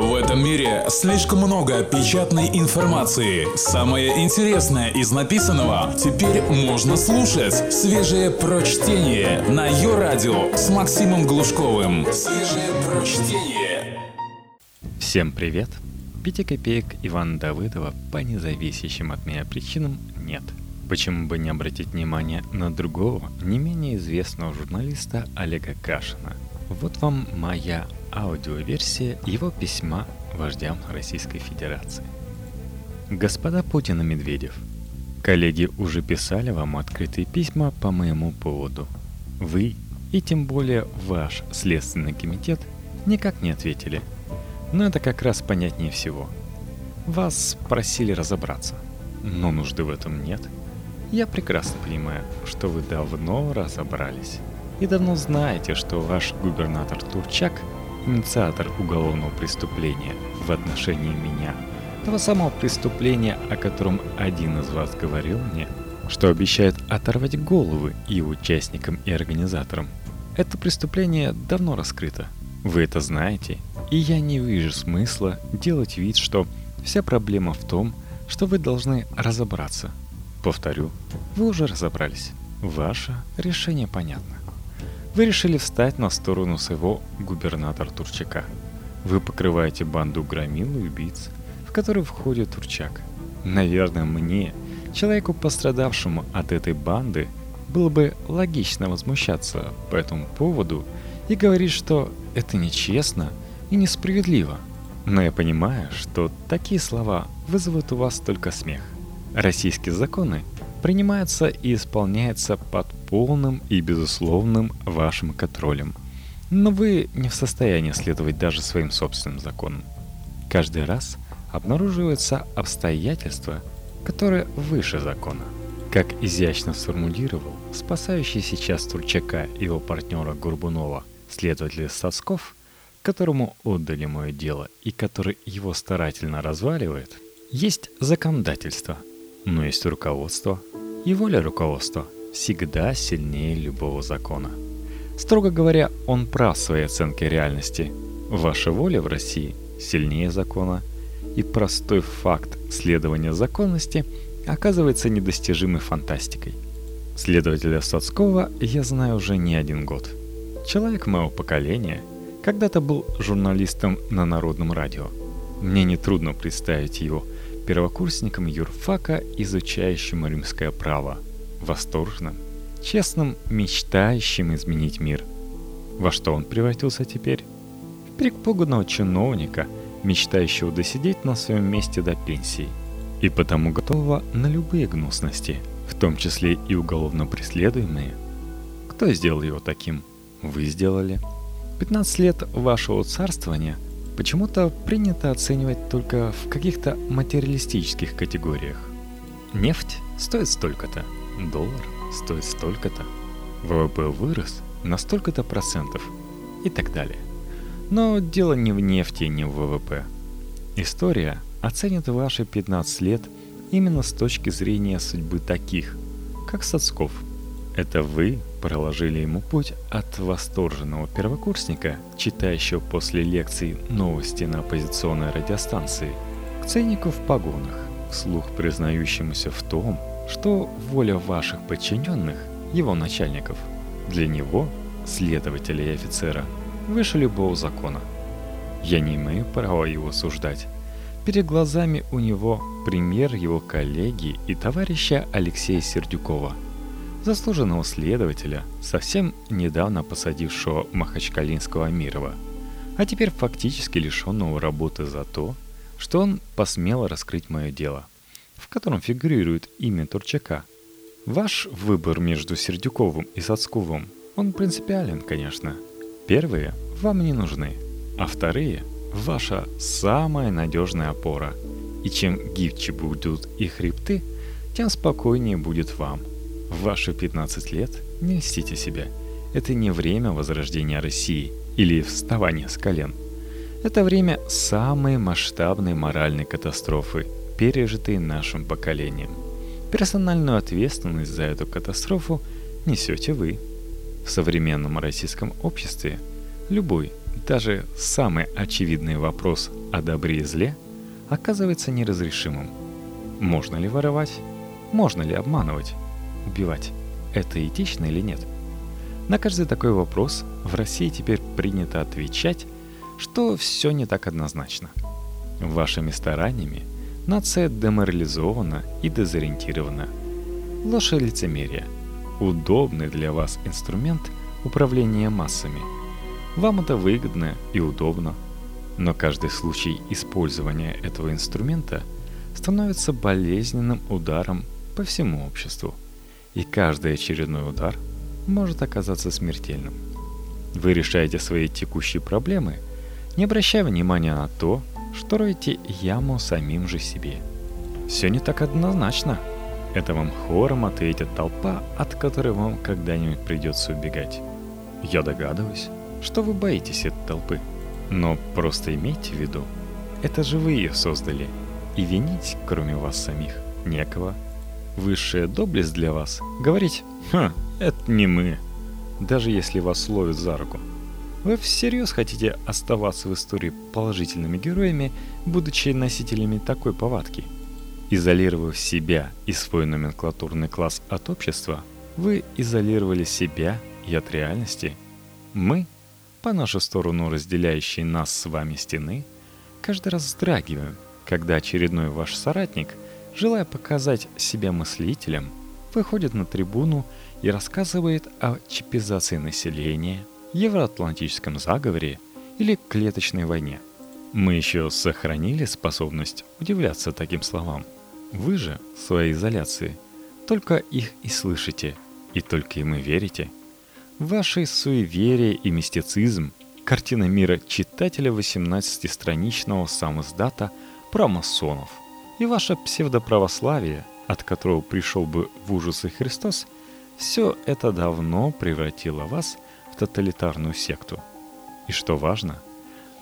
В этом мире слишком много печатной информации. Самое интересное из написанного теперь можно слушать. Свежее прочтение на ее радио с Максимом Глушковым. Свежее прочтение. Всем привет! Пяти копеек Ивана Давыдова по независящим от меня причинам нет. Почему бы не обратить внимание на другого, не менее известного журналиста Олега Кашина? Вот вам моя аудиоверсия его письма вождям Российской Федерации. Господа Путин и Медведев, коллеги уже писали вам открытые письма по моему поводу. Вы и тем более ваш Следственный комитет никак не ответили. Но это как раз понятнее всего. Вас просили разобраться, но нужды в этом нет. Я прекрасно понимаю, что вы давно разобрались и давно знаете, что ваш губернатор Турчак – инициатор уголовного преступления в отношении меня, того самого преступления, о котором один из вас говорил мне, что обещает оторвать головы и участникам, и организаторам. Это преступление давно раскрыто. Вы это знаете, и я не вижу смысла делать вид, что вся проблема в том, что вы должны разобраться. Повторю, вы уже разобрались. Ваше решение понятно. Вы решили встать на сторону своего губернатора Турчака. Вы покрываете банду громил и убийц, в которую входит Турчак. Наверное, мне, человеку пострадавшему от этой банды, было бы логично возмущаться по этому поводу и говорить, что это нечестно и несправедливо. Но я понимаю, что такие слова вызовут у вас только смех. Российские законы принимаются и исполняются под полным и безусловным вашим контролем. Но вы не в состоянии следовать даже своим собственным законам. Каждый раз обнаруживаются обстоятельства, которые выше закона. Как изящно сформулировал спасающий сейчас Турчака и его партнера Горбунова следователь Сосков, которому отдали мое дело и который его старательно разваливает, есть законодательство, но есть руководство и воля руководства – всегда сильнее любого закона. Строго говоря, он прав в своей оценке реальности. Ваша воля в России сильнее закона, и простой факт следования законности оказывается недостижимой фантастикой. Следователя Садского я знаю уже не один год. Человек моего поколения когда-то был журналистом на Народном радио. Мне нетрудно представить его первокурсником юрфака, изучающим римское право – восторженным, честным, мечтающим изменить мир. Во что он превратился теперь? В перепуганного чиновника, мечтающего досидеть на своем месте до пенсии, и потому готового на любые гнусности, в том числе и уголовно преследуемые. Кто сделал его таким? Вы сделали. 15 лет вашего царствования почему-то принято оценивать только в каких-то материалистических категориях. Нефть стоит столько-то – доллар стоит столько-то, ВВП вырос на столько-то процентов и так далее. Но дело не в нефти, не в ВВП. История оценит ваши 15 лет именно с точки зрения судьбы таких, как Сацков. Это вы проложили ему путь от восторженного первокурсника, читающего после лекций новости на оппозиционной радиостанции, к ценнику в погонах, вслух признающемуся в том, что воля ваших подчиненных, его начальников, для него, следователя и офицера, выше любого закона. Я не имею права его осуждать. Перед глазами у него пример его коллеги и товарища Алексея Сердюкова, заслуженного следователя, совсем недавно посадившего Махачкалинского Амирова, а теперь фактически лишенного работы за то, что он посмел раскрыть мое дело в котором фигурирует имя Турчака. Ваш выбор между Сердюковым и Сацковым, он принципиален, конечно. Первые вам не нужны, а вторые – ваша самая надежная опора. И чем гибче будут их хребты, тем спокойнее будет вам. В ваши 15 лет не льстите себя. Это не время возрождения России или вставания с колен. Это время самой масштабной моральной катастрофы – пережитые нашим поколением. Персональную ответственность за эту катастрофу несете вы. В современном российском обществе любой, даже самый очевидный вопрос о добре и зле оказывается неразрешимым. Можно ли воровать? Можно ли обманывать? Убивать? Это этично или нет? На каждый такой вопрос в России теперь принято отвечать, что все не так однозначно. Вашими стараниями нация деморализована и дезориентирована. И лицемерие – удобный для вас инструмент управления массами. Вам это выгодно и удобно, но каждый случай использования этого инструмента становится болезненным ударом по всему обществу, и каждый очередной удар может оказаться смертельным. Вы решаете свои текущие проблемы, не обращая внимания на то, что роете яму самим же себе. Все не так однозначно. Это вам хором ответит толпа, от которой вам когда-нибудь придется убегать. Я догадываюсь, что вы боитесь этой толпы. Но просто имейте в виду, это же вы ее создали, и винить, кроме вас самих, некого. Высшая доблесть для вас — говорить «Ха, это не мы», даже если вас ловят за руку — вы всерьез хотите оставаться в истории положительными героями, будучи носителями такой повадки? Изолировав себя и свой номенклатурный класс от общества, вы изолировали себя и от реальности. Мы, по нашу сторону разделяющей нас с вами стены, каждый раз вздрагиваем, когда очередной ваш соратник, желая показать себя мыслителем, выходит на трибуну и рассказывает о чипизации населения – евроатлантическом заговоре или клеточной войне. Мы еще сохранили способность удивляться таким словам. Вы же в своей изоляции только их и слышите, и только им и верите. Ваши суеверие и мистицизм – картина мира читателя 18-страничного самоздата про масонов. И ваше псевдоправославие, от которого пришел бы в ужасы Христос, все это давно превратило вас в тоталитарную секту. И что важно,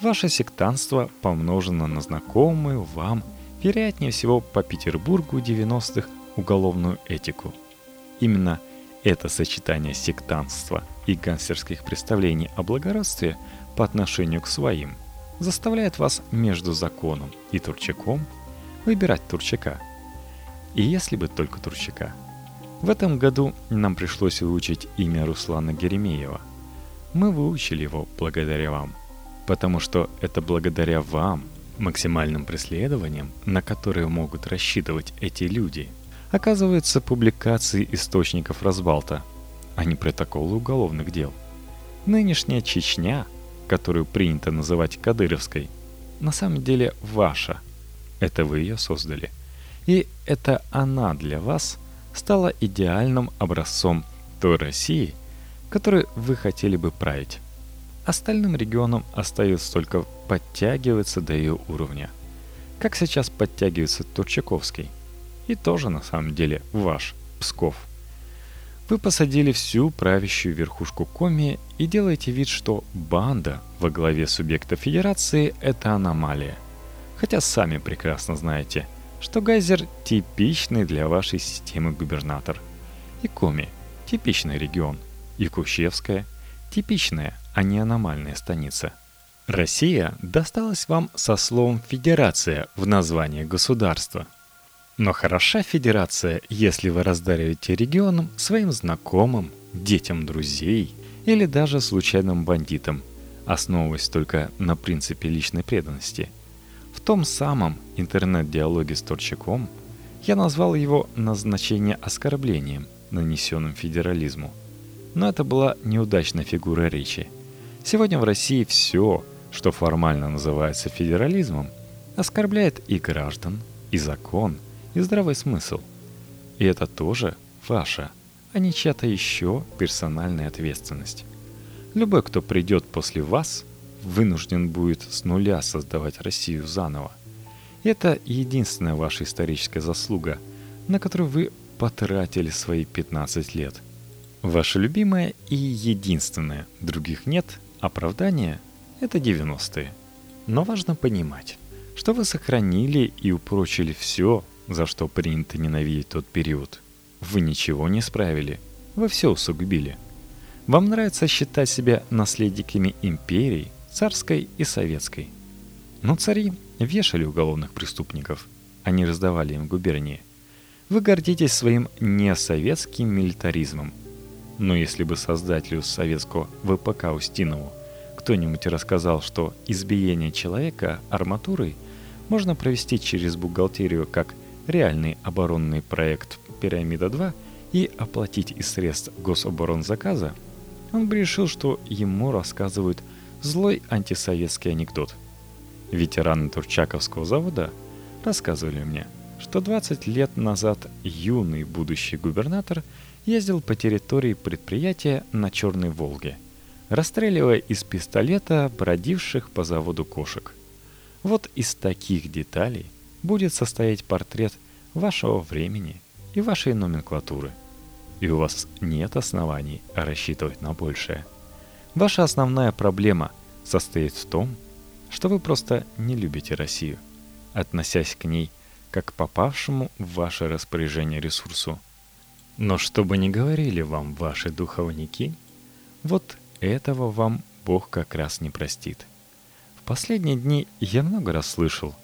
ваше сектанство помножено на знакомую вам, вероятнее всего по Петербургу 90-х, уголовную этику. Именно это сочетание сектанства и гангстерских представлений о благородстве по отношению к своим заставляет вас между законом и Турчаком выбирать Турчака. И если бы только Турчака. В этом году нам пришлось выучить имя Руслана Геремеева – мы выучили его благодаря вам. Потому что это благодаря вам, максимальным преследованиям, на которые могут рассчитывать эти люди, оказывается публикации источников разбалта, а не протоколы уголовных дел. Нынешняя Чечня, которую принято называть Кадыровской, на самом деле ваша. Это вы ее создали. И это она для вас стала идеальным образцом той России – которой вы хотели бы править. Остальным регионам остается только подтягиваться до ее уровня. Как сейчас подтягивается Турчаковский. И тоже на самом деле ваш, Псков. Вы посадили всю правящую верхушку Коми и делаете вид, что банда во главе субъекта федерации – это аномалия. Хотя сами прекрасно знаете, что Гайзер – типичный для вашей системы губернатор. И Коми – типичный регион – и Кущевская – типичная, а не аномальная станица. Россия досталась вам со словом «федерация» в названии государства. Но хороша федерация, если вы раздариваете регионам своим знакомым, детям друзей или даже случайным бандитам, основываясь только на принципе личной преданности. Том самом интернет-диалоге с Торчаком я назвал его назначение оскорблением, нанесенным федерализму – но это была неудачная фигура речи. Сегодня в России все, что формально называется федерализмом, оскорбляет и граждан, и закон, и здравый смысл. И это тоже ваша, а не чья-то еще персональная ответственность. Любой, кто придет после вас, вынужден будет с нуля создавать Россию заново. И это единственная ваша историческая заслуга, на которую вы потратили свои 15 лет – Ваше любимое и единственное, других нет, оправдание – это 90-е. Но важно понимать, что вы сохранили и упрочили все, за что принято ненавидеть тот период. Вы ничего не справили, вы все усугубили. Вам нравится считать себя наследниками империй, царской и советской. Но цари вешали уголовных преступников, не раздавали им губернии. Вы гордитесь своим несоветским милитаризмом. Но если бы создателю советского ВПК Устинову кто-нибудь рассказал, что избиение человека арматурой можно провести через бухгалтерию как реальный оборонный проект «Пирамида-2» и оплатить из средств гособоронзаказа, он бы решил, что ему рассказывают злой антисоветский анекдот. Ветераны Турчаковского завода рассказывали мне, что 20 лет назад юный будущий губернатор ездил по территории предприятия на Черной Волге, расстреливая из пистолета бродивших по заводу кошек. Вот из таких деталей будет состоять портрет вашего времени и вашей номенклатуры. И у вас нет оснований рассчитывать на большее – Ваша основная проблема состоит в том, что вы просто не любите Россию, относясь к ней как к попавшему в ваше распоряжение ресурсу. Но что бы ни говорили вам ваши духовники, вот этого вам Бог как раз не простит. В последние дни я много раз слышал,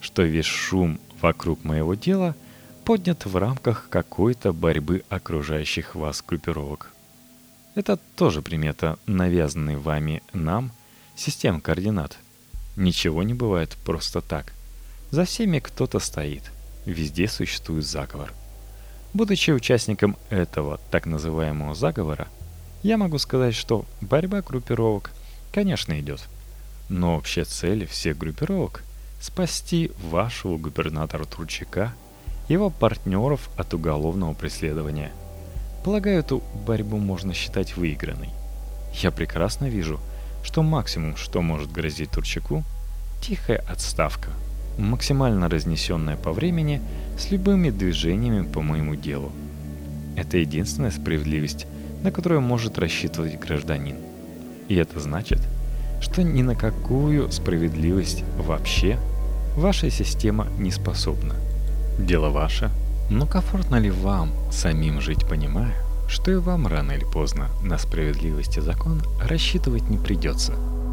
что весь шум вокруг моего дела поднят в рамках какой-то борьбы окружающих вас группировок – это тоже примета навязанной вами нам систем координат. Ничего не бывает просто так. За всеми кто-то стоит. Везде существует заговор. Будучи участником этого так называемого заговора, я могу сказать, что борьба группировок, конечно, идет. Но общая цель всех группировок – спасти вашего губернатора Тручака, его партнеров от уголовного преследования – Полагаю, эту борьбу можно считать выигранной. Я прекрасно вижу, что максимум, что может грозить Турчаку, тихая отставка, максимально разнесенная по времени с любыми движениями по моему делу. Это единственная справедливость, на которую может рассчитывать гражданин. И это значит, что ни на какую справедливость вообще ваша система не способна. Дело ваше – но комфортно ли вам самим жить, понимая, что и вам рано или поздно на справедливость и закон рассчитывать не придется –